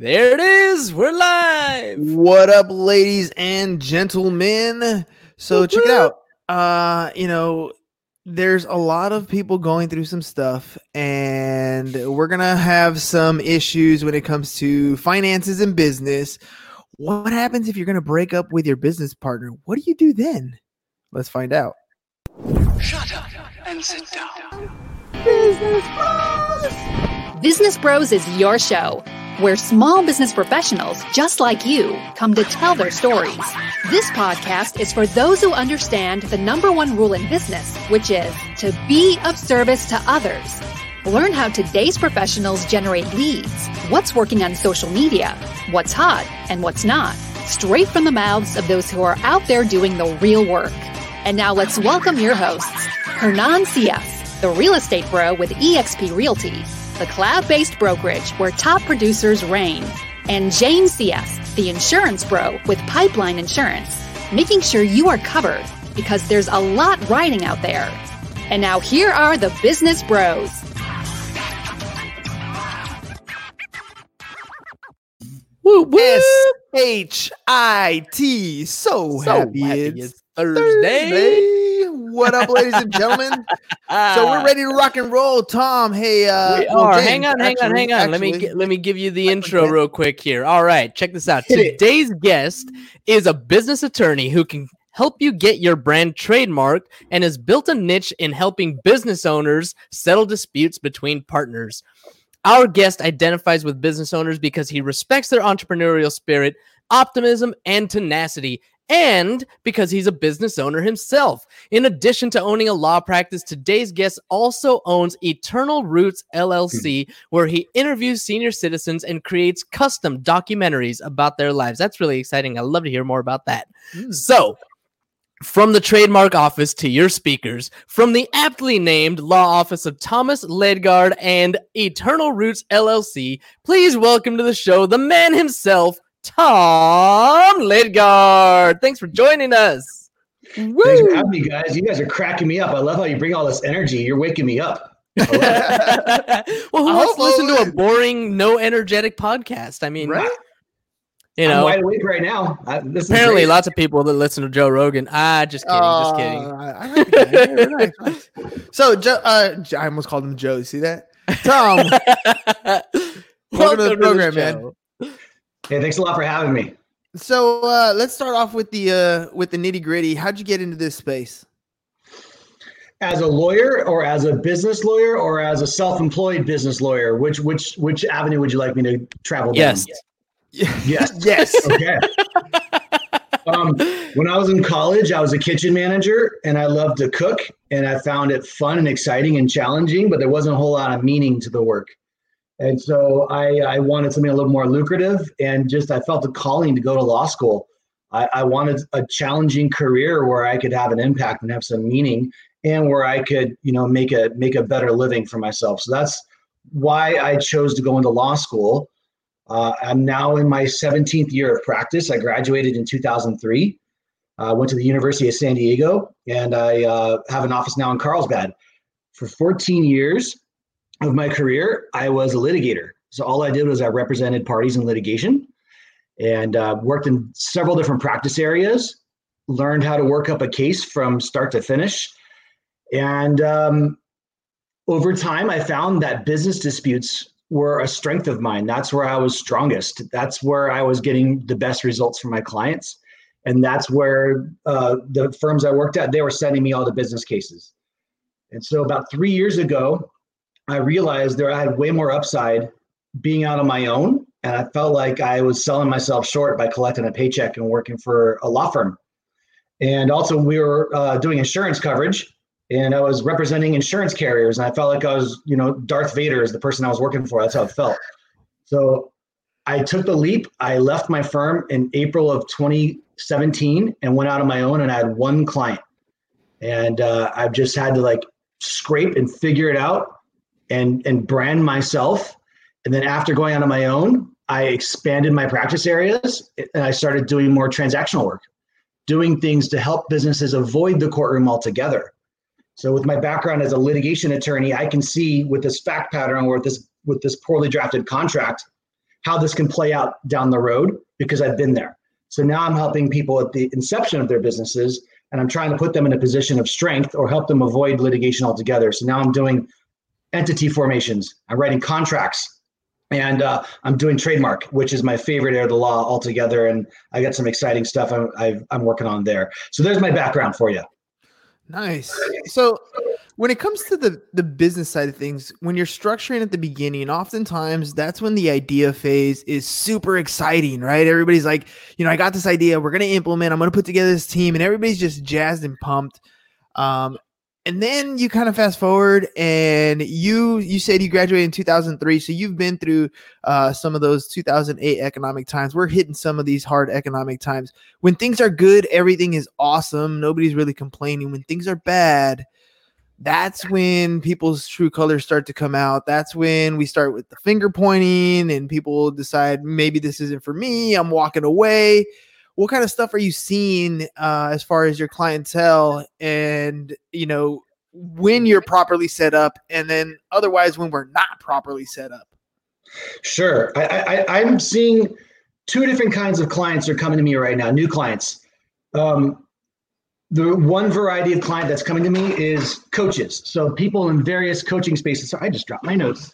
There it is. We're live. What up, ladies and gentlemen? So check it out. Uh, you know, there's a lot of people going through some stuff, and we're gonna have some issues when it comes to finances and business. What happens if you're gonna break up with your business partner? What do you do then? Let's find out. Shut up and sit down. Business Bros Business Bros is your show, where small business professionals just like you come to tell their stories. This podcast is for those who understand the number one rule in business, which is to be of service to others. Learn how today's professionals generate leads, what's working on social media, what's hot and what's not, straight from the mouths of those who are out there doing the real work. And now let's welcome your hosts, Hernan Cias, the real estate bro with eXp Realty, the cloud-based brokerage where top producers reign, and Jane CS, the insurance bro with Pipeline Insurance, making sure you are covered because there's a lot riding out there. And now here are the business bros. Woo S H I T. So, So happy, happy it's it's Thursday. Thursday. What up, ladies and gentlemen? so we're ready to rock and roll. Tom, hey, uh, We well, are. James, hang on, hang on, hang on. let me actually- gi- let me give you the intro that. real quick here. All right, check this out. Hit it. Today's guest is a business attorney who can help you get your brand trademarked and has built a niche in helping business owners settle disputes between partners. Our guest identifies with business owners because he respects their entrepreneurial spirit, optimism, and tenacity, and because he's a business owner himself. In addition to owning a law practice, today's guest also owns Eternal Roots LLC, where he interviews senior citizens and creates custom documentaries about their lives. That's really exciting. I'd love to hear more about that. Mm. So, from the trademark office to your speakers, from the aptly named law office of Thomas Lidgard and Eternal Roots LLC, please welcome to the show the man himself, Tom Lidgard. Thanks for joining us. Thanks for having me, guys. You guys are cracking me up. I love how you bring all this energy. You're waking me up. well, who I wants to listen to a boring, no energetic podcast? I mean, Right? you I'm know, wide awake right now. I, this apparently great. lots of people that listen to Joe Rogan. Ah, just kidding, just kidding. Uh, I- I like that. Very nice, nice. So, Joe, uh, J- I almost called him Joe. See that? Tom, welcome to the program, man. Hey, thanks a lot for having me. So uh, let's start off with the uh, with the nitty gritty. How'd you get into this space? As a lawyer, or as a business lawyer, or as a self-employed business lawyer, which which which avenue would you like me to travel Yes. down? Yes. yes. Okay. um, when I was in college, I was a kitchen manager, and I loved to cook, and I found it fun and exciting and challenging, but there wasn't a whole lot of meaning to the work. And so I, I wanted something a little more lucrative, and just I felt a calling to go to law school. I, I wanted a challenging career where I could have an impact and have some meaning, and where I could, you know, make a make a better living for myself. So that's why I chose to go into law school. Uh, I'm now in my 17th year of practice. I graduated in 2003. I went to the University of San Diego, and I uh, have an office now in Carlsbad. For 14 years of my career, I was a litigator. So all I did was I represented parties in litigation, and uh, worked in several different practice areas. Learned how to work up a case from start to finish, and um, over time, I found that business disputes were a strength of mine. That's where I was strongest. That's where I was getting the best results for my clients. And that's where uh, the firms I worked at, they were sending me all the business cases. And so about three years ago, I realized there I had way more upside being out on my own. And I felt like I was selling myself short by collecting a paycheck and working for a law firm. And also, we were uh, doing insurance coverage and I was representing insurance carriers, and I felt like I was, you know, Darth Vader is the person I was working for. That's how it felt. So I took the leap. I left my firm in April of 2017 and went out on my own, and I had one client, and uh, I've just had to like scrape and figure it out, and and brand myself. And then after going out on my own, I expanded my practice areas, and I started doing more transactional work, doing things to help businesses avoid the courtroom altogether. So with my background as a litigation attorney, I can see with this fact pattern or with this with this poorly drafted contract how this can play out down the road because I've been there. So now I'm helping people at the inception of their businesses and I'm trying to put them in a position of strength or help them avoid litigation altogether. So now I'm doing entity formations, I'm writing contracts, and uh, I'm doing trademark, which is my favorite area of the law altogether. And I got some exciting stuff I'm, i am working on there. So there's my background for you. Nice. So when it comes to the the business side of things, when you're structuring at the beginning, oftentimes that's when the idea phase is super exciting, right? Everybody's like, you know, I got this idea, we're gonna implement, I'm gonna put together this team, and everybody's just jazzed and pumped. Um, and then you kind of fast forward and you you said you graduated in 2003 so you've been through uh, some of those 2008 economic times. We're hitting some of these hard economic times. When things are good everything is awesome. Nobody's really complaining. When things are bad that's when people's true colors start to come out. That's when we start with the finger pointing and people decide maybe this isn't for me. I'm walking away what kind of stuff are you seeing uh, as far as your clientele and you know when you're properly set up and then otherwise when we're not properly set up? Sure. I, I i'm seeing two different kinds of clients are coming to me right now new clients. Um, the one variety of client that's coming to me is coaches. So people in various coaching spaces. So i just dropped my notes.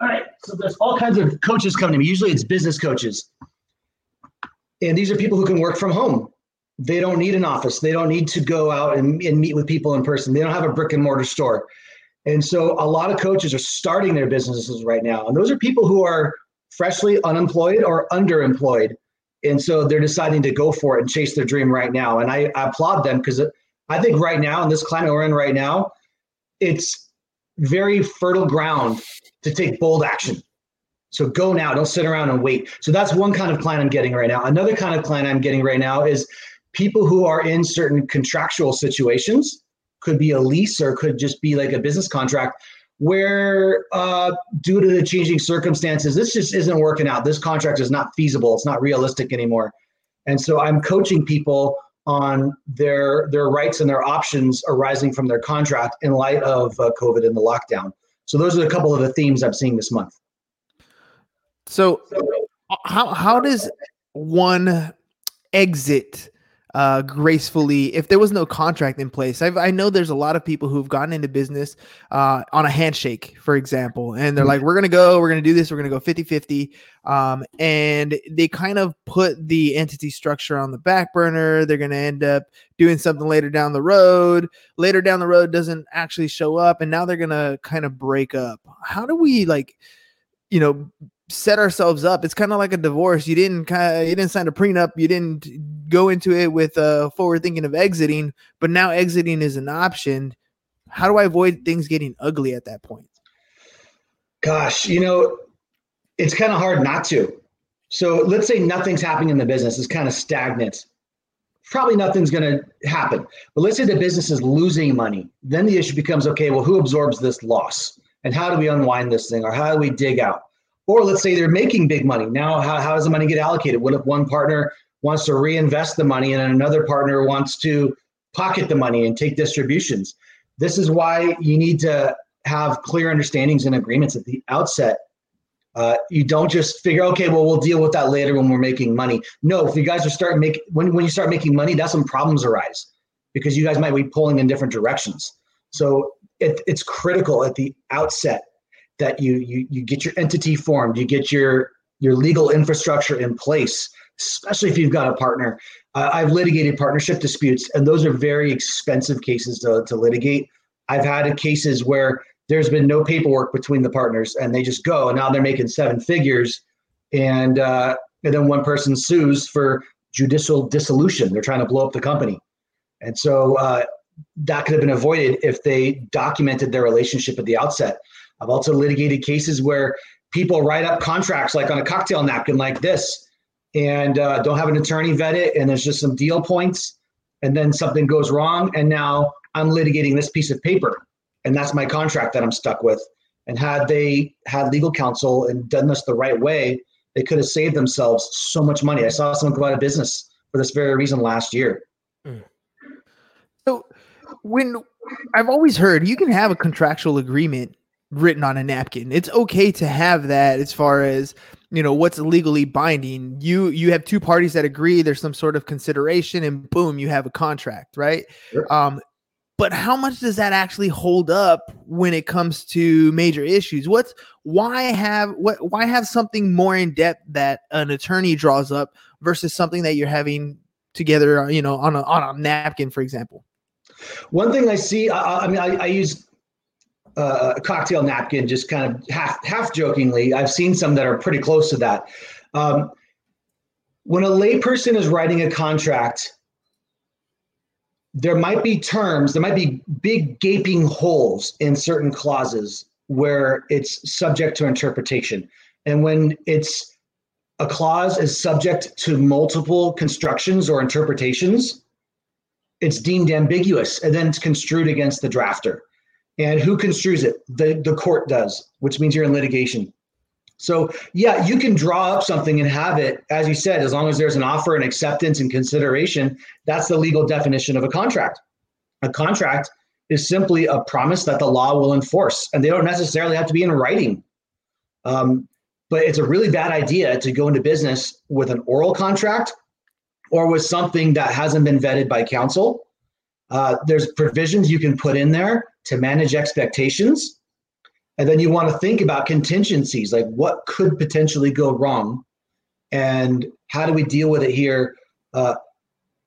All right. So there's all kinds of coaches coming to me. Usually it's business coaches and these are people who can work from home. They don't need an office. They don't need to go out and, and meet with people in person. They don't have a brick and mortar store. And so a lot of coaches are starting their businesses right now. And those are people who are freshly unemployed or underemployed. And so they're deciding to go for it and chase their dream right now. And I, I applaud them because I think right now, in this climate we're in right now, it's very fertile ground to take bold action. So go now. Don't sit around and wait. So that's one kind of client I'm getting right now. Another kind of client I'm getting right now is people who are in certain contractual situations. Could be a lease or could just be like a business contract where uh, due to the changing circumstances, this just isn't working out. This contract is not feasible. It's not realistic anymore. And so I'm coaching people on their their rights and their options arising from their contract in light of uh, COVID and the lockdown. So those are a couple of the themes I'm seeing this month. So, how how does one exit uh, gracefully if there was no contract in place? I've, i know there's a lot of people who've gotten into business uh, on a handshake, for example, and they're like, "We're gonna go, we're gonna do this, we're gonna go 50-50," um, and they kind of put the entity structure on the back burner. They're gonna end up doing something later down the road. Later down the road doesn't actually show up, and now they're gonna kind of break up. How do we like? you know set ourselves up. It's kind of like a divorce. You didn't kind of you didn't sign a prenup. You didn't go into it with uh forward thinking of exiting, but now exiting is an option. How do I avoid things getting ugly at that point? Gosh, you know, it's kind of hard not to. So let's say nothing's happening in the business, it's kind of stagnant. Probably nothing's going to happen. But let's say the business is losing money. Then the issue becomes okay, well, who absorbs this loss? And how do we unwind this thing? Or how do we dig out? Or let's say they're making big money. Now, how, how does the money get allocated? What if one partner wants to reinvest the money and another partner wants to pocket the money and take distributions? This is why you need to have clear understandings and agreements at the outset. Uh, you don't just figure, okay, well, we'll deal with that later when we're making money. No, if you guys are starting making when when you start making money, that's when problems arise because you guys might be pulling in different directions. So it, it's critical at the outset that you you you get your entity formed, you get your your legal infrastructure in place, especially if you've got a partner. Uh, I've litigated partnership disputes, and those are very expensive cases to, to litigate. I've had cases where there's been no paperwork between the partners, and they just go, and now they're making seven figures, and uh, and then one person sues for judicial dissolution. They're trying to blow up the company, and so uh, that could have been avoided if they documented their relationship at the outset. I've also litigated cases where people write up contracts like on a cocktail napkin like this and uh, don't have an attorney vet it and there's just some deal points and then something goes wrong and now i'm litigating this piece of paper and that's my contract that i'm stuck with. And had they had legal counsel and done this the right way they could have saved themselves so much money. I saw someone go out of business for this very reason last year. So when i've always heard you can have a contractual agreement written on a napkin. It's okay to have that as far as you know what's legally binding you you have two parties that agree there's some sort of consideration and boom you have a contract right Sure. um but how much does that actually hold up when it comes to major issues what's why have what why have something more in depth that an attorney draws up versus something that you're having together you know on a on a napkin for example One thing I see, I, I- I mean, I, I use uh, a cocktail napkin, just kind of half half jokingly. I've seen some that are pretty close to that. Um, when a layperson is writing a contract, there might be terms, there might be big gaping holes in certain clauses where it's subject to interpretation. And when it's a clause is subject to multiple constructions or interpretations, it's deemed ambiguous and then it's construed against the drafter. And who construes it? The, the court does, which means you're in litigation. So, yeah, you can draw up something and have it, as you said, as long as there's an offer and acceptance and consideration. That's the legal definition of a contract. A contract is simply a promise that the law will enforce, and they don't necessarily have to be in writing. Um, but it's a really bad idea to go into business with an oral contract or with something that hasn't been vetted by counsel. Uh, there's provisions you can put in there to manage expectations. And then you want to think about contingencies, like what could potentially go wrong and how do we deal with it here uh,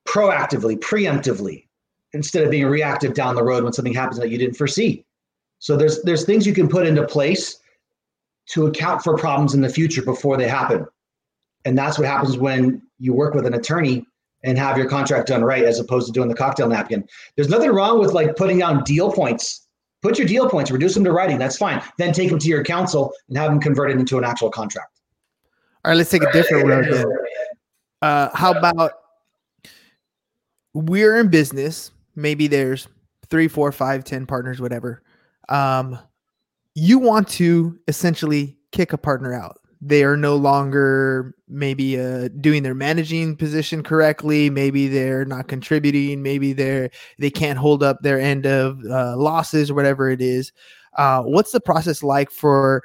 proactively, preemptively, instead of being reactive down the road when something happens that you didn't foresee. So there's there's things you can put into place to account for problems in the future before they happen. And that's what happens when you work with an attorney and have your contract done right as opposed to doing the cocktail napkin. There's nothing wrong with like putting down deal points. Put your deal points, reduce them to writing. That's fine. Then take them to your counsel and have them converted into an actual contract. all right let's take a different road then uh how about we're in business maybe there's three four five ten partners whatever um you want to essentially kick a partner out they are no longer maybe uh, doing their managing position correctly maybe they're not contributing maybe they're they can't hold up their end of uh, losses or whatever it is uh, what's the process like for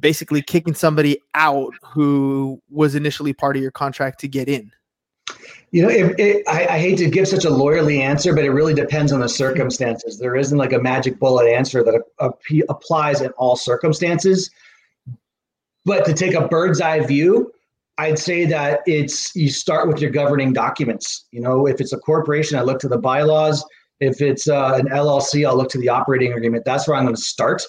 basically kicking somebody out who was initially part of your contract to get in You know, it, it, I, I hate to give such a lawyerly answer, but it really depends on the circumstances. There isn't like a magic bullet answer that a, a- applies in all circumstances. But to take a bird's eye view, I'd say that it's you start with your governing documents. You know, if it's a corporation, I look to the bylaws. If it's uh, an LLC, I'll look to the operating agreement. That's where I'm going to start.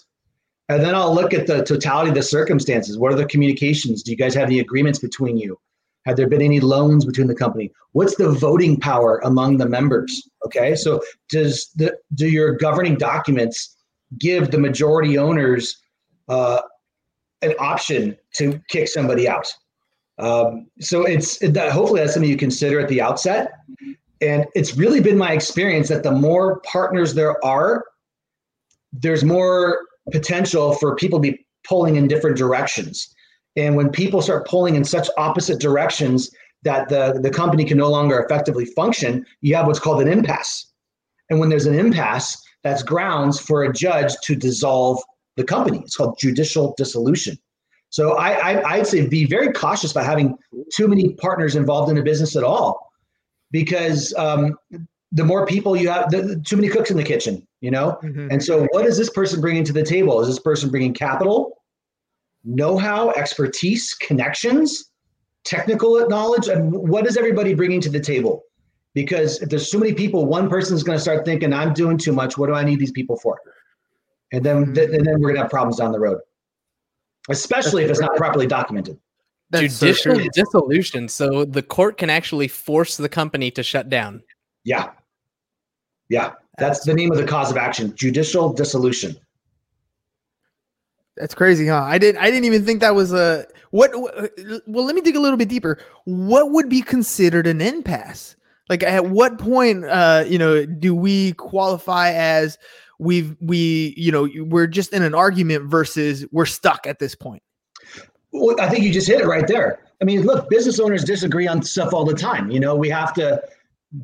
And then I'll look at the totality of the circumstances. What are the communications? Do you guys have any agreements between you? Have there been any loans between the company? What's the voting power among the members? Okay, so does the do your governing documents give the majority owners uh, an option to kick somebody out? Um, so it's that hopefully that's something you consider at the outset. And it's really been my experience that the more partners there are, there's more potential for people to be pulling in different directions. And when people start pulling in such opposite directions that the, the company can no longer effectively function, you have what's called an impasse. And when there's an impasse, that's grounds for a judge to dissolve the company. It's called judicial dissolution. So I, I, I'd say be very cautious about having too many partners involved in a business at all, because um, the more people you have, the, the- too many cooks in the kitchen, you know. And so, what is this person bringing to the table? Is this person bringing capital, know-how, expertise, connections, technical knowledge, and what is everybody bringing to the table? Because if there's so many people, one person is going to start thinking, "I'm doing too much. What do I need these people for?" And then, th- and then we're going to have problems down the road, especially if it's not properly documented. That's Judicial true. dissolution. So the court can actually force the company to shut down. Yeah, yeah, that's the name of the cause of action: judicial dissolution. That's crazy, huh? I didn't. I didn't even think that was a what. Well, let me dig a little bit deeper. What would be considered an impasse? Like, at what point, uh, you know, do we qualify as we've we, you know, we're just in an argument versus we're stuck at this point? Well, I think you just hit it right there. I mean, look, business owners disagree on stuff all the time. You know, we have to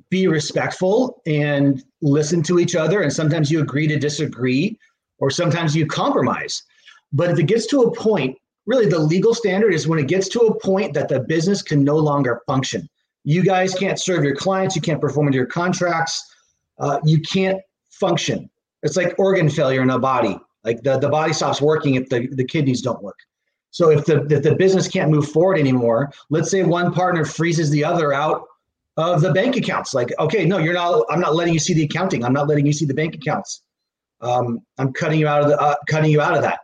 be respectful and listen to each other. And sometimes you agree to disagree, or sometimes you compromise. But if it gets to a point really the legal standard is when it gets to a point that the business can no longer function. You guys can't serve your clients, you can't perform into your contracts, uh, you can't function. It's like organ failure in a body. Like the, the body stops working if the, the kidneys don't work. So if the if the business can't move forward anymore, let's say one partner freezes the other out of the bank accounts. Like, okay, no, you're not. I'm not letting you see the accounting. I'm not letting you see the bank accounts. Um, I'm cutting you out of the uh, cutting you out of that.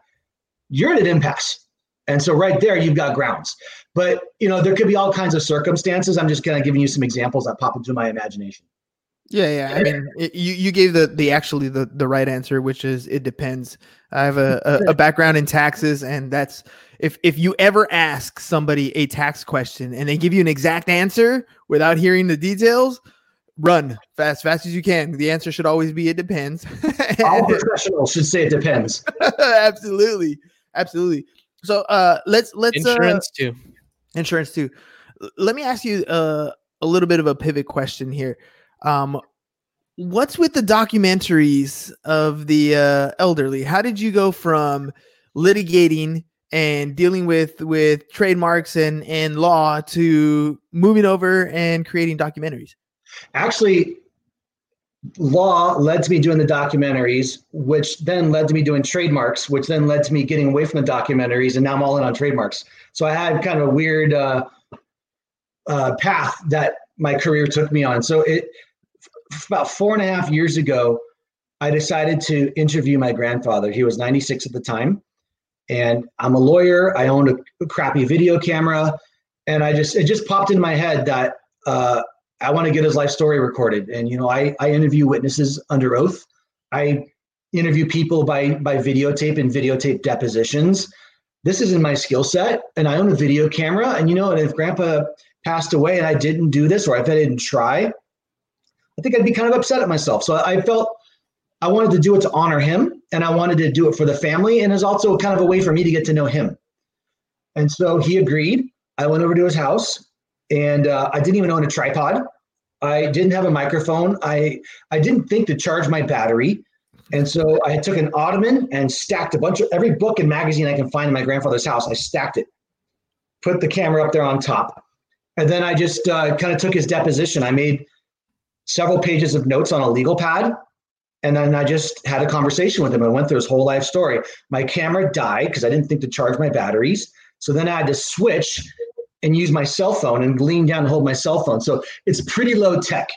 You're at an impasse, and so right there you've got grounds. But you know there could be all kinds of circumstances. I'm just kind of giving you some examples that pop into my imagination. Yeah, yeah. I mean, it, you you gave the the actually the the right answer, which is it depends. I have a, a, a background in taxes, and that's if if you ever ask somebody a tax question and they give you an exact answer without hearing the details, run fast fast as you can. The answer should always be it depends. All professionals should say it depends. absolutely, absolutely. So uh, let's let's Insurance uh, too. insurance too. Let me ask you uh, a little bit of a pivot question here. Um, what's with the documentaries of the uh, elderly? How did you go from litigating and dealing with with trademarks and and law to moving over and creating documentaries? Actually, law led to me doing the documentaries, which then led to me doing trademarks, which then led to me getting away from the documentaries, and now I'm all in on trademarks. So I had kind of a weird uh, uh, path that my career took me on. So it about four and a half years ago, I decided to interview my grandfather. He was 96 at the time, and I'm a lawyer. I owned a, crappy video camera, and I just it just popped in my head that. Uh, I want to get his life story recorded. And you know, I I interview witnesses under oath. I interview people by by videotape and videotape depositions. This isn't my skill set, and I own a video camera. And you know, and if Grandpa passed away and I didn't do this, or if I didn't try, I think I'd be kind of upset at myself. So I felt I wanted to do it to honor him, and I wanted to do it for the family, and it's also kind of a way for me to get to know him. And so he agreed. I went over to his house and uh, I didn't even own a tripod. I didn't have a microphone. I I didn't think to charge my battery, and so I took an ottoman and stacked a bunch of every book and magazine I can find in my grandfather's house. I stacked it, put the camera up there on top, and then I just uh, kind of took his deposition. I made several pages of notes on a legal pad, and then I just had a conversation with him. I went through his whole life story. My camera died because I didn't think to charge my batteries. So then I had to switch and use my cell phone and lean down and hold my cell phone. So it's pretty low tech.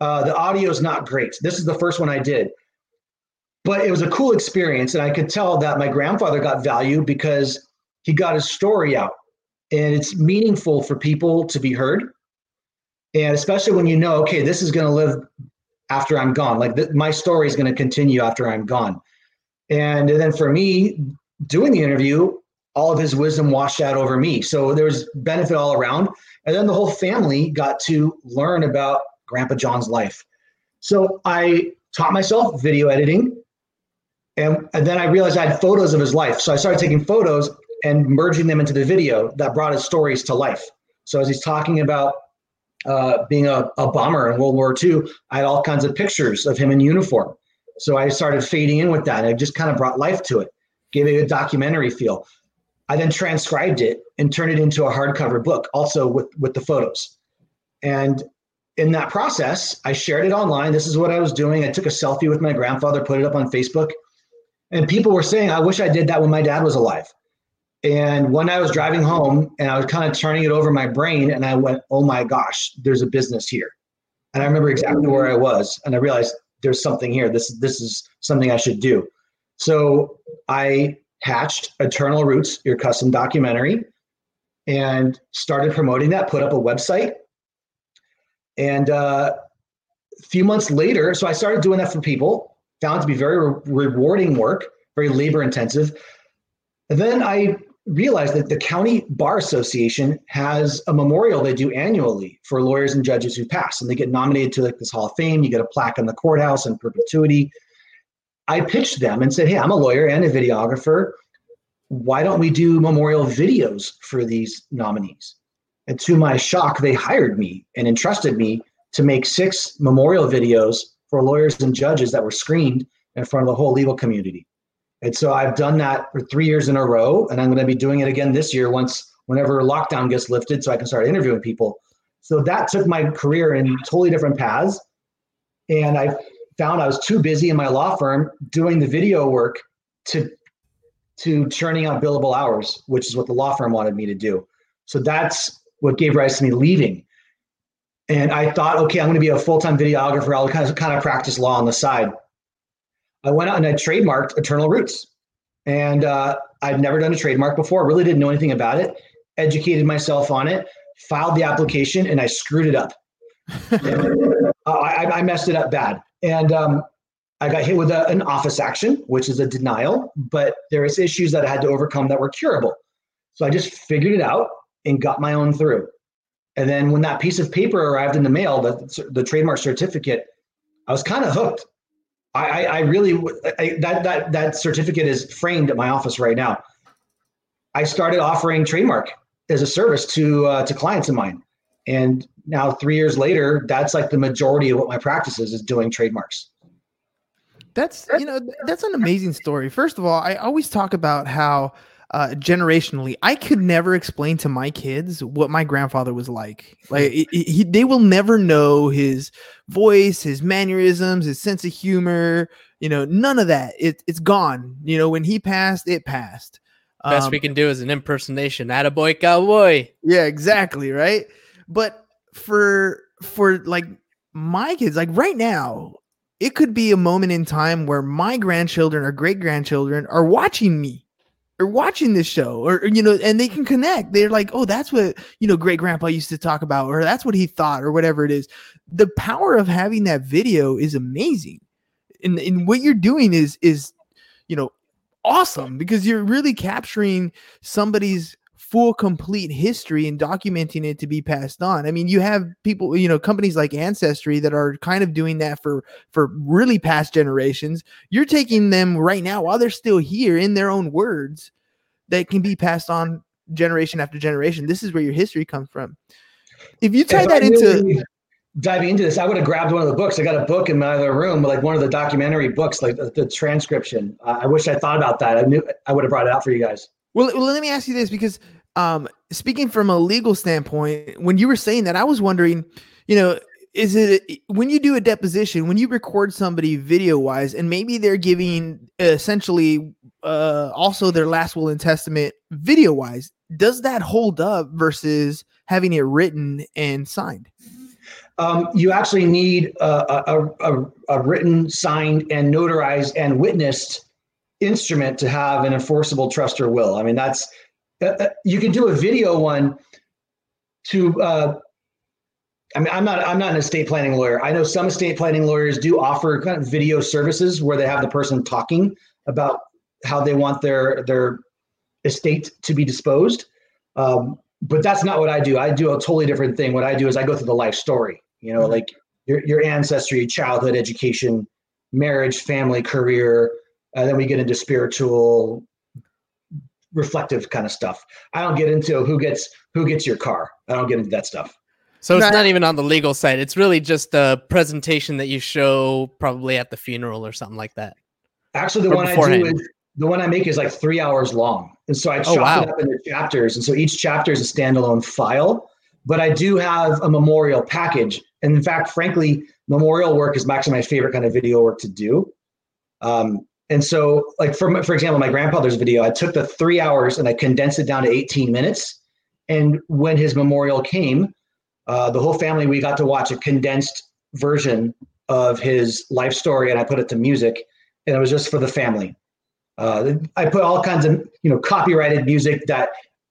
Uh, the audio is not great. This is the first one I did, but it was a cool experience, and I could tell that my grandfather got value because he got his story out, and it's meaningful for people to be heard, and especially when you know, okay, this is going to live after I'm gone. Like th- my story is going to continue after I'm gone, and, and then for me doing the interview, all of his wisdom washed out over me. So there was benefit all around. And then the whole family got to learn about Grandpa John's life. So I taught myself video editing. And, and then I realized I had photos of his life. So I started taking photos and merging them into the video that brought his stories to life. So as he's talking about uh, being a, a bomber in World War II, I had all kinds of pictures of him in uniform. So I started fading in with that. It just kind of brought life to it, gave it a documentary feel. I then transcribed it and turned it into a hardcover book, also with with the photos. And in that process, I shared it online. This is what I was doing. I took a selfie with my grandfather, put it up on Facebook, and people were saying, "I wish I did that when my dad was alive." And one night I was driving home, and I was kind of turning it over my brain, and I went, "Oh my gosh, there's a business here." And I remember exactly where I was, and I realized there's something here. This this is something I should do. So I hatched Eternal Roots, your custom documentary, and started promoting that, put up a website. And uh, a few months later, so I started doing that for people, found to be very re- rewarding work, very labor intensive. And then I realized that the County Bar Association has a memorial they do annually for lawyers and judges who pass, and they get nominated to like this Hall of Fame. You get a plaque in the courthouse in perpetuity. I pitched them and said, Hey, I'm a lawyer and a videographer. Why don't we do memorial videos for these nominees? And to my shock, they hired me and entrusted me to make six memorial videos for lawyers and judges that were screened in front of the whole legal community. And so I've done that for three years in a row, and I'm going to be doing it again this year once whenever lockdown gets lifted, so I can start interviewing people. So that took my career in totally different paths, and I found I was too busy in my law firm doing the video work to to churning out billable hours, which is what the law firm wanted me to do. So that's what gave rise to me leaving. And I thought, okay, I'm going to be a full time videographer. I'll kind of, kind of practice law on the side. I went out and I trademarked Eternal Roots. And uh, I'd never done a trademark before, really didn't know anything about it, educated myself on it, filed the application, and I screwed it up. I, I, messed it up bad. And um, I got hit with a, an office action, which is a denial, but there was issues that I had to overcome that were curable. So I just figured it out and got my own through. And then when that piece of paper arrived in the mail, the, the trademark certificate, I was kind of hooked. I, I, really I, that that that certificate is framed at my office right now. I started offering trademark as a service to uh, to clients of mine, and now three years later, that's like the majority of what my practice is is doing trademarks. That's you know that's an amazing story. First of all, I always talk about how uh, generationally, I could never explain to my kids what my grandfather was like. Like he, he, they will never know his voice, his mannerisms, his sense of humor. You know, none of that. It, it's gone. You know, when he passed, it passed. Best um, we can do is an impersonation. Attaboy cowboy. Yeah, exactly. Right. But for for like my kids, like right now, it could be a moment in time where my grandchildren or great grandchildren are watching me or watching this show or, you know and they can connect. They're like oh that's what you know great grandpa used to talk about or that's what he thought or whatever it is. The power of having that video is amazing. And, and what you're doing is is you know awesome because you're really capturing somebody's full complete history and documenting it to be passed on. I mean, you have people, you know, companies like Ancestry that are kind of doing that for for really past generations. You're taking them right now while they're still here in their own words that can be passed on generation after generation. This is where your history comes from. If you tie if that I into really diving into this, I would have grabbed one of the books. I got a book in my other room, like one of the documentary books, like the, the transcription. Uh, I wish I thought about that. I knew I would have brought it out for you guys. Well, well, let me ask you this because um, speaking from a legal standpoint, when you were saying that, I was wondering, you know, is it when you do a deposition, when you record somebody video wise, and maybe they're giving essentially uh, also their last will and testament video wise, does that hold up versus having it written and signed? Um, you actually need a, a, a, a, written, signed, and notarized and witnessed instrument to have an enforceable trust or will. I mean, that's uh, uh, you can do a video one to uh, I mean, I'm not I'm not an estate planning lawyer. I know some estate planning lawyers do offer kind of video services where they have the person talking about how they want their their estate to be disposed. Um, but that's not what I do. I do a totally different thing. What I do is I go through the life story. You know, mm-hmm. like your your ancestry, childhood, education, marriage, family, career. And then we get into spiritual reflective kind of stuff. I don't get into who gets who gets your car. I don't get into that stuff. So it's not even on the legal side. It's really just a presentation that you show probably at the funeral or something like that. Actually, the or one beforehand. I do is the one I make is like three hours long. And so I chop oh, wow. it up into chapters. And so each chapter is a standalone file. But I do have a memorial package. And in fact, frankly, memorial work is actually my favorite kind of video work to do. Um, and so, like for for example, my grandfather's video, I took the three hours and I condensed it down to 18 minutes. And when his memorial came, uh, the whole family we got to watch a condensed version of his life story, and I put it to music, and it was just for the family. Uh, I put all kinds of you know copyrighted music that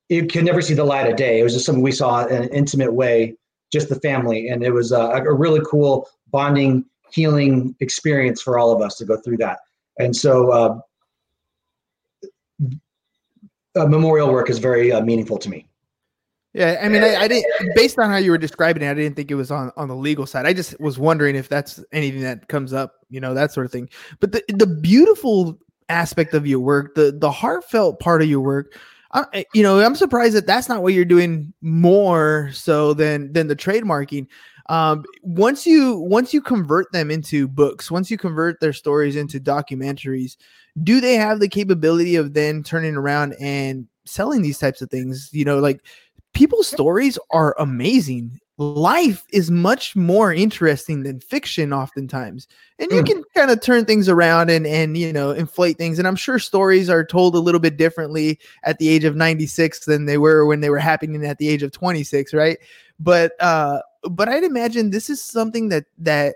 it can never see the light of day. It was just something we saw in an intimate way, just the family, and it was a, a really cool bonding, healing experience for all of us to go through that. And so uh, uh, memorial work is very uh, meaningful to me. Yeah, I mean, I, I, didn't. Based on how you were describing it, I didn't think it was on on the legal side. I just was wondering if that's anything that comes up, you know, that sort of thing. But the the beautiful aspect of your work, the the heartfelt part of your work, I, you know, I'm surprised that that's not what you're doing more so than than the trademarking. Um, once you once you convert them into books, once you convert their stories into documentaries, do they have the capability of then turning around and selling these types of things? You know, like people's stories are amazing life is much more interesting than fiction oftentimes and you Mm. can kind of turn things around and and you know inflate things and i'm sure stories are told a little bit differently at the age of 96 than they were when they were happening at the age of 26 right but uh but i'd imagine this is something that that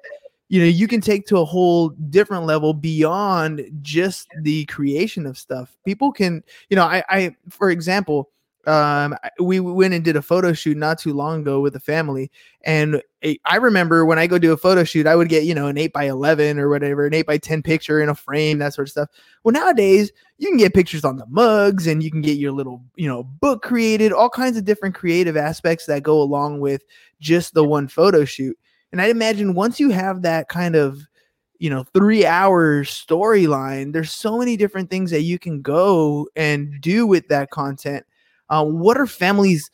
you know you can take to a whole different level beyond just the creation of stuff. People can you know i i for example um we went and did a photo shoot not too long ago with the family and I remember when i go do a photo shoot i would get you know an 8 by 11 or whatever an 8 by 10 picture in a frame that sort of stuff. Well nowadays you can get pictures on the mugs and you can get your little you know book created all kinds of different creative aspects that go along with just the one photo shoot. And i'd imagine once you have that kind of you know three hour storyline there's so many different things that you can go and do with that content uh, what are families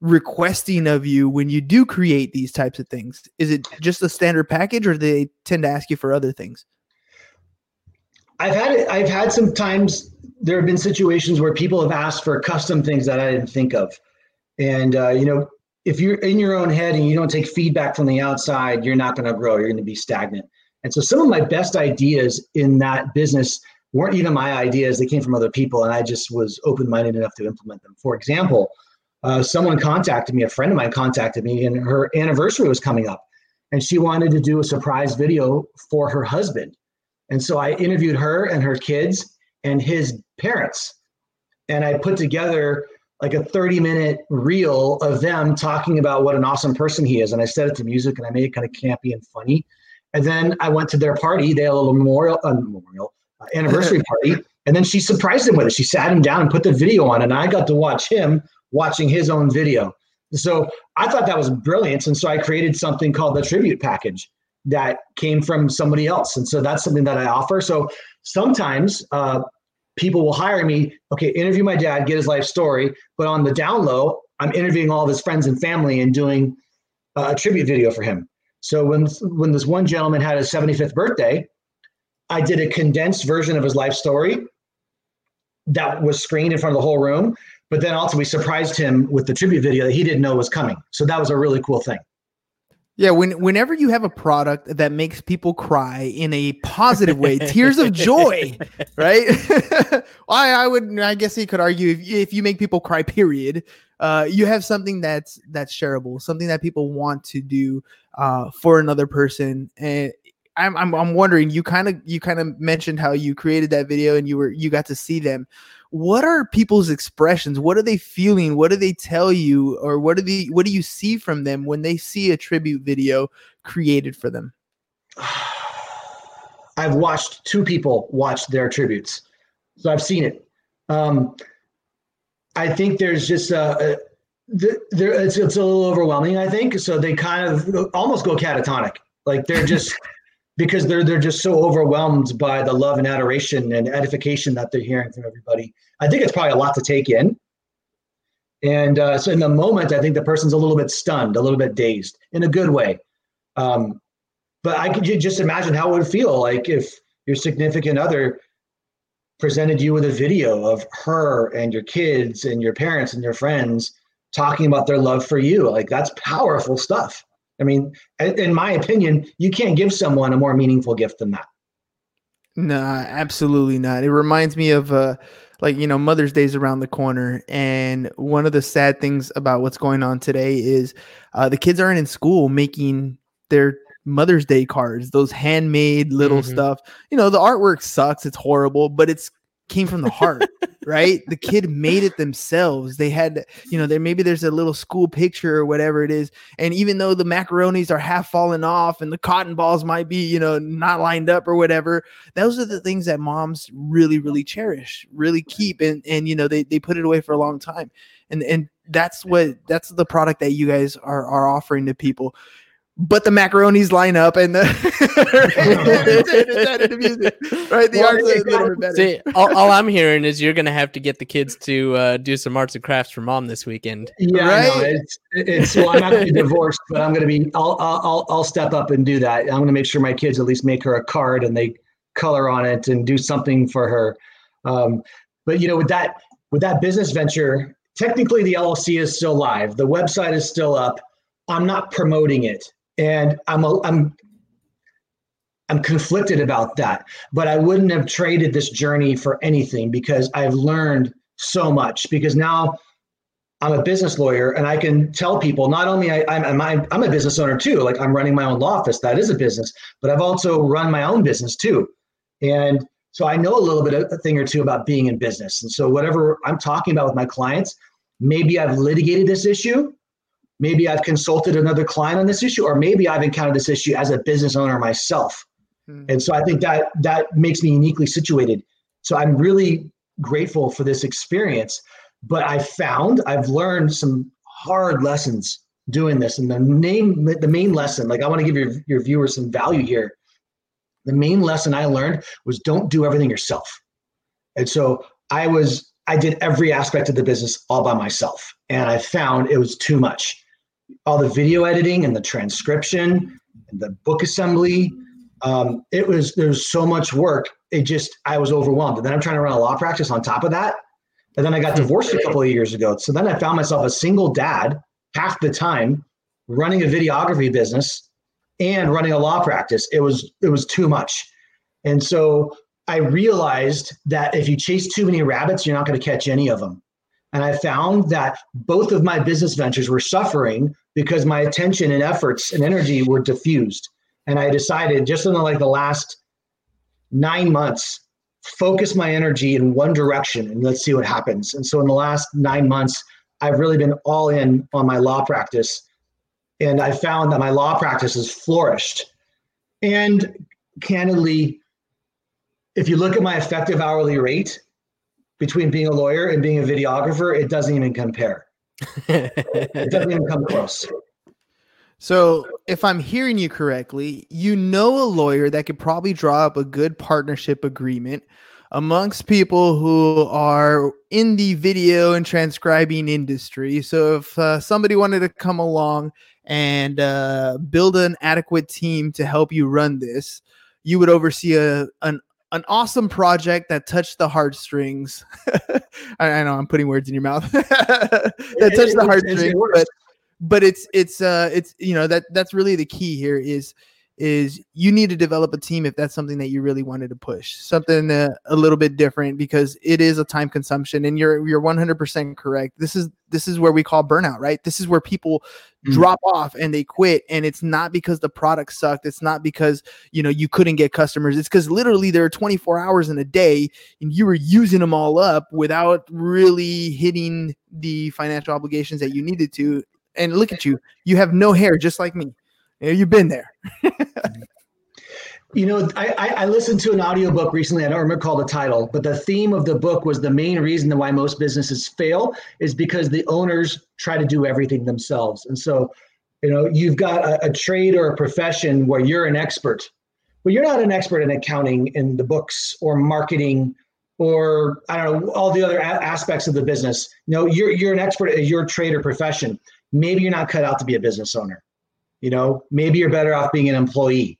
requesting of you when you do create these types of things is it just a standard package or do they tend to ask you for other things I've had. I've had some times. There have been situations where people have asked for custom things that I didn't think of, and uh, you know, if you're in your own head and you don't take feedback from the outside, you're not going to grow. You're going to be stagnant. And so, some of my best ideas in that business weren't even my ideas; they came from other people, and I just was open-minded enough to implement them. For example, uh, someone contacted me. A friend of mine contacted me, and her anniversary was coming up, and she wanted to do a surprise video for her husband. And so I interviewed her and her kids and his parents. And I put together like a 30 minute reel of them talking about what an awesome person he is. And I set it to music and I made it kind of campy and funny. And then I went to their party. They had a little memorial, uh, memorial uh, anniversary party. And then she surprised him with it. She sat him down and put the video on. And I got to watch him watching his own video. So I thought that was brilliant. And so I created something called the tribute package that came from somebody else. And so that's something that I offer. So sometimes uh, people will hire me, okay, interview my dad, get his life story. But on the down low, I'm interviewing all of his friends and family and doing uh, a tribute video for him. So when when this one gentleman had his 75th birthday, I did a condensed version of his life story that was screened in front of the whole room. But then also we surprised him with the tribute video that he didn't know was coming. So that was a really cool thing. Yeah, when whenever you have a product that makes people cry in a positive way, tears of joy, right? I I would I guess you could argue if if you make people cry, period, uh, you have something that's that's shareable, something that people want to do uh, for another person. And I'm I'm, I'm wondering, you kind of you kind of mentioned how you created that video and you were you got to see them. What are people's expressions? What are they feeling? What do they tell you, or what do they what do you see from them when they see a tribute video created for them? I've watched two people watch their tributes, so I've seen it. Um, I think there's just a, a the, there it's, it's a little overwhelming. I think so. They kind of almost go catatonic, like they're just because they're they're just so overwhelmed by the love and adoration and edification that they're hearing from everybody. I think it's probably a lot to take in. And uh, so in the moment, I think the person's a little bit stunned, a little bit dazed in a good way. Um, but I could just imagine how it would feel like if your significant other presented you with a video of her and your kids and your parents and your friends talking about their love for you. Like that's powerful stuff. I mean, in my opinion, you can't give someone a more meaningful gift than that. No, absolutely not. It reminds me of uh like you know Mother's Day's around the corner, and one of the sad things about what's going on today is uh, the kids aren't in school making their Mother's Day cards, those handmade little Mhm. stuff. You know, the artwork sucks; it's horrible, but it's came from the heart, right? The kid made it themselves. They had, you know, there maybe there's a little school picture or whatever it is, and even though the macaronis are half fallen off and the cotton balls might be, you know, not lined up or whatever, those are the things that moms really really cherish really keep. And and you know they, they put it away for a long time. And and that's what that's the product that you guys are are offering to people but the macaronis line up and the, the right? The Well, art's a little bit better. See, all, all I'm hearing is you're gonna have to get the kids to uh, do some arts and crafts for mom this weekend. Yeah, I know. Right? It's, it's well, I'm not going to be divorced, but I'm going to be. I'll, I'll I'll I'll step up and do that. I'm going to make sure my kids at least make her a card and they color on it and do something for her. Um, but you know, with that with that business venture, technically the LLC is still live. The website is still up. I'm not promoting it, and I'm a, I'm I'm conflicted about that. But I wouldn't have traded this journey for anything because I've learned so much. Because now I'm a business lawyer and I can tell people not only I, I'm, I'm, I'm a business owner too, like I'm running my own law office, that is a business, but I've also run my own business too. And so I know a little bit of a thing or two about being in business. And so whatever I'm talking about with my clients, maybe I've litigated this issue, maybe I've consulted another client on this issue, or maybe I've encountered this issue as a business owner myself. Hmm. And so I think that that makes me uniquely situated. So I'm really grateful for this experience. But I found I've learned some hard lessons doing this. And the name the main lesson, like I want to give your, your viewers some value here. The main lesson I learned was don't do everything yourself. And so I was I did every aspect of the business all by myself. And I found it was too much. All the video editing and the transcription and the book assembly, um, it was there's so much work. It just I was overwhelmed. And then I'm trying to run a law practice on top of that. And then I got divorced a couple of years ago. So then I found myself a single dad half the time running a videography business and running a law practice. It was it was too much. And so I realized that if you chase too many rabbits, you're not going to catch any of them. And I found that both of my business ventures were suffering because my attention and efforts and energy were diffused. And I decided just in the, like the last nine months, focus my energy in one direction and let's see what happens. And so in the last nine months, I've really been all in on my law practice. And I found that my law practice has flourished. And candidly, if you look at my effective hourly rate between being a lawyer and being a videographer, it doesn't even compare. It doesn't even come close. So, if I'm hearing you correctly, you know a lawyer that could probably draw up a good partnership agreement amongst people who are in the video and transcribing industry. So, if uh, somebody wanted to come along and uh, build an adequate team to help you run this, you would oversee a an an awesome project that touched the heartstrings. I, I know I'm putting words in your mouth. that touched the heartstrings, but but it's it's uh it's you know that that's really the key here is is you need to develop a team if that's something that you really wanted to push something uh, a little bit different because it is a time consumption and you're you're 100% correct. This is this is where we call burnout right? This is where people Mhm. drop off and they quit and it's not because the product sucked. It's not because you know you couldn't get customers. It's because literally there are 24 hours in a day and you were using them all up without really hitting the financial obligations that you needed to. And look at you you have no hair just like me you've been there You know, I, I, listened to an audiobook recently. I don't remember recall the title, but the theme of the book was the main reason why most businesses fail is because the owners try to do everything themselves. And so, you know, you've got a, a trade or a profession where you're an expert, but you're not an expert in accounting, in the books, or marketing, or I don't know, all the other a- aspects of the business. Know, you're you're an expert at your trade or profession. Maybe you're not cut out to be a business owner. You know, maybe you're better off being an employee.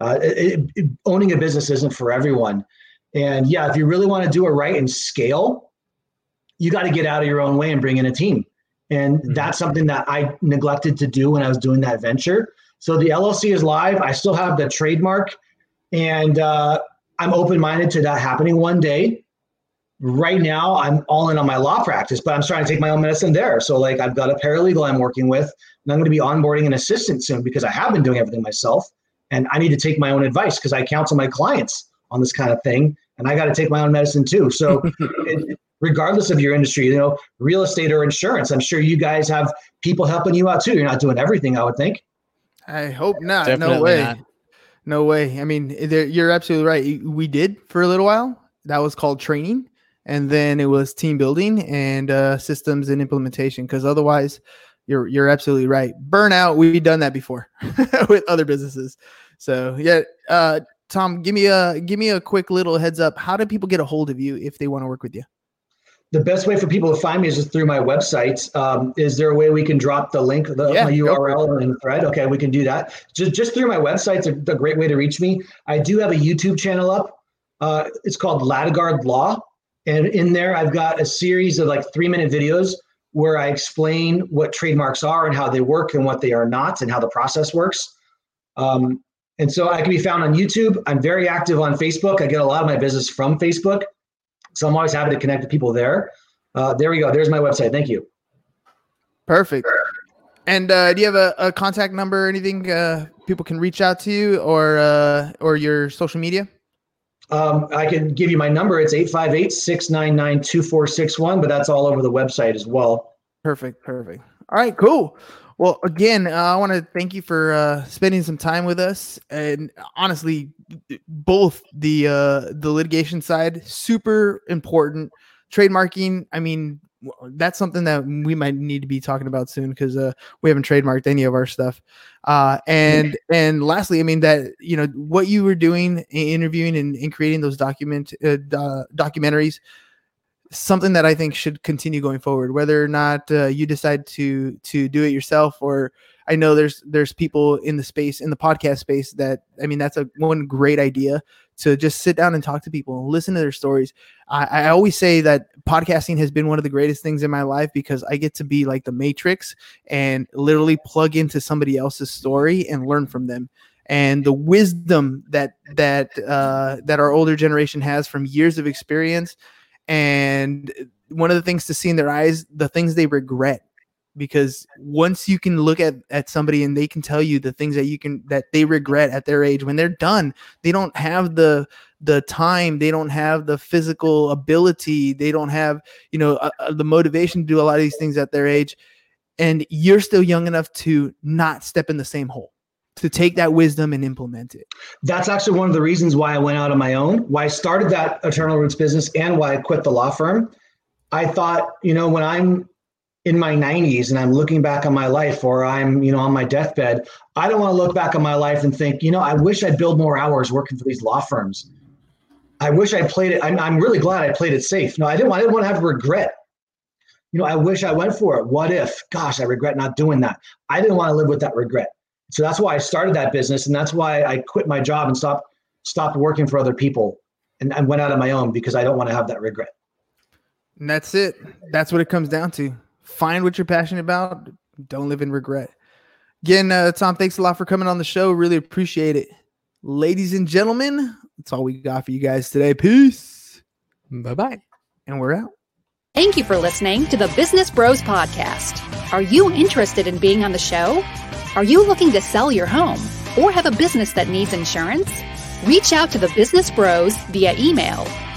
Uh, it, it- owning a business isn't for everyone. And yeah, if you really want to do it right and scale, you got to get out of your own way and bring in a team. And Mhm. that's something that I neglected to do when I was doing that venture. So the LLC is live. I still have the trademark, and uh, I'm open minded to that happening one day. Right now, I'm all in on my law practice, but I'm starting to take my own medicine there. So, like, I've got a paralegal I'm working with, and I'm going to be onboarding an assistant soon because I have been doing everything myself and I need to take my own advice because I counsel my clients on this kind of thing, and I got to take my own medicine too. So, it, regardless of your industry, you know, real estate or insurance, I'm sure you guys have people helping you out too. You're not doing everything, I would think. i hope not Definitely no way not. no way i mean you're absolutely right we did for a little while that was called training and then it was team building and uh, systems and implementation because otherwise you're you're absolutely right. Burnout, we've done that before with other businesses. So yeah, uh, Tom, give me a give me a quick little heads up. How do people get a hold of you if they want to work with you? The best way for people to find me is just through my website. Um, is there a way we can drop the link, the Yeah, my go for URL and thread? Okay, we can do that. Just just through my website's a, a great way to reach me. I do have a YouTube channel up. Uh, it's called Lidgard Law, and in there I've got a series of like three minute videos where I explain what trademarks are and how they work and what they are not and how the process works. Um, and so I can be found on YouTube. I'm very active on Facebook. I get a lot of my business from Facebook. So I'm always happy to connect with people there. Uh, there we go. There's my website. Thank you. Perfect. And uh, do you have a, a contact number or anything uh, people can reach out to you or uh, or your social media? Um, I can give you my number. It's 858 699 2461, but that's all over the website as well. Perfect. Perfect. All right. Cool. Well, again, uh, I want to thank you for uh, spending some time with us. And honestly, both the uh, the litigation side super important. Trademarking. I mean, that's something that we might need to be talking about soon because uh, we haven't trademarked any of our stuff. Uh, and and lastly, I mean that you know what you were doing, interviewing and, and creating those document uh, do- documentaries something that I think should continue going forward. Whether or not uh, you decide to to do it yourself, or I know there's there's people in the space in the podcast space that I mean that's a one great idea to just sit down and talk to people and listen to their stories. I, I always say that podcasting has been one of the greatest things in my life because I get to be like the Matrix and literally plug into somebody else's story and learn from them and the wisdom that that uh, that our older generation has from years of experience and one of the things to see in their eyes the things they regret because once you can look at at somebody and they can tell you the things that you can that they regret at their age when they're done they don't have the the time they don't have the physical ability they don't have you know uh, the motivation to do a lot of these things at their age and you're still young enough to not step in the same hole to take that wisdom and implement it That's actually one of the reasons why I went out on my own, why I started that Eternal Roots business, and why I quit the law firm. I thought, you know, when I'm in my 90s and I'm looking back on my life or I'm, you know, on my deathbed, I don't want to look back on my life and think, you know, I wish I'd build more hours working for these law firms. I wish I played it. I'm, I'm really glad I played it safe. No, I didn't, I didn't want to have regret. You know, I wish I went for it. What if? Gosh, I regret not doing that. I didn't want to live with that regret. So that's why I started that business, and that's why I quit my job and stopped stopped working for other people and, and went out on my own because I don't want to have that regret. And that's it. That's what it comes down to. Find what you're passionate about. Don't live in regret. Again, uh, Tom, thanks a lot for coming on the show. Really appreciate it. Ladies and gentlemen, that's all we got for you guys today. Peace. Bye bye. And we're out. Thank you for listening to the Business Bros Podcast. Are you interested in being on the show? Are you looking to sell your home or have a business that needs insurance? Reach out to the Business Bros via email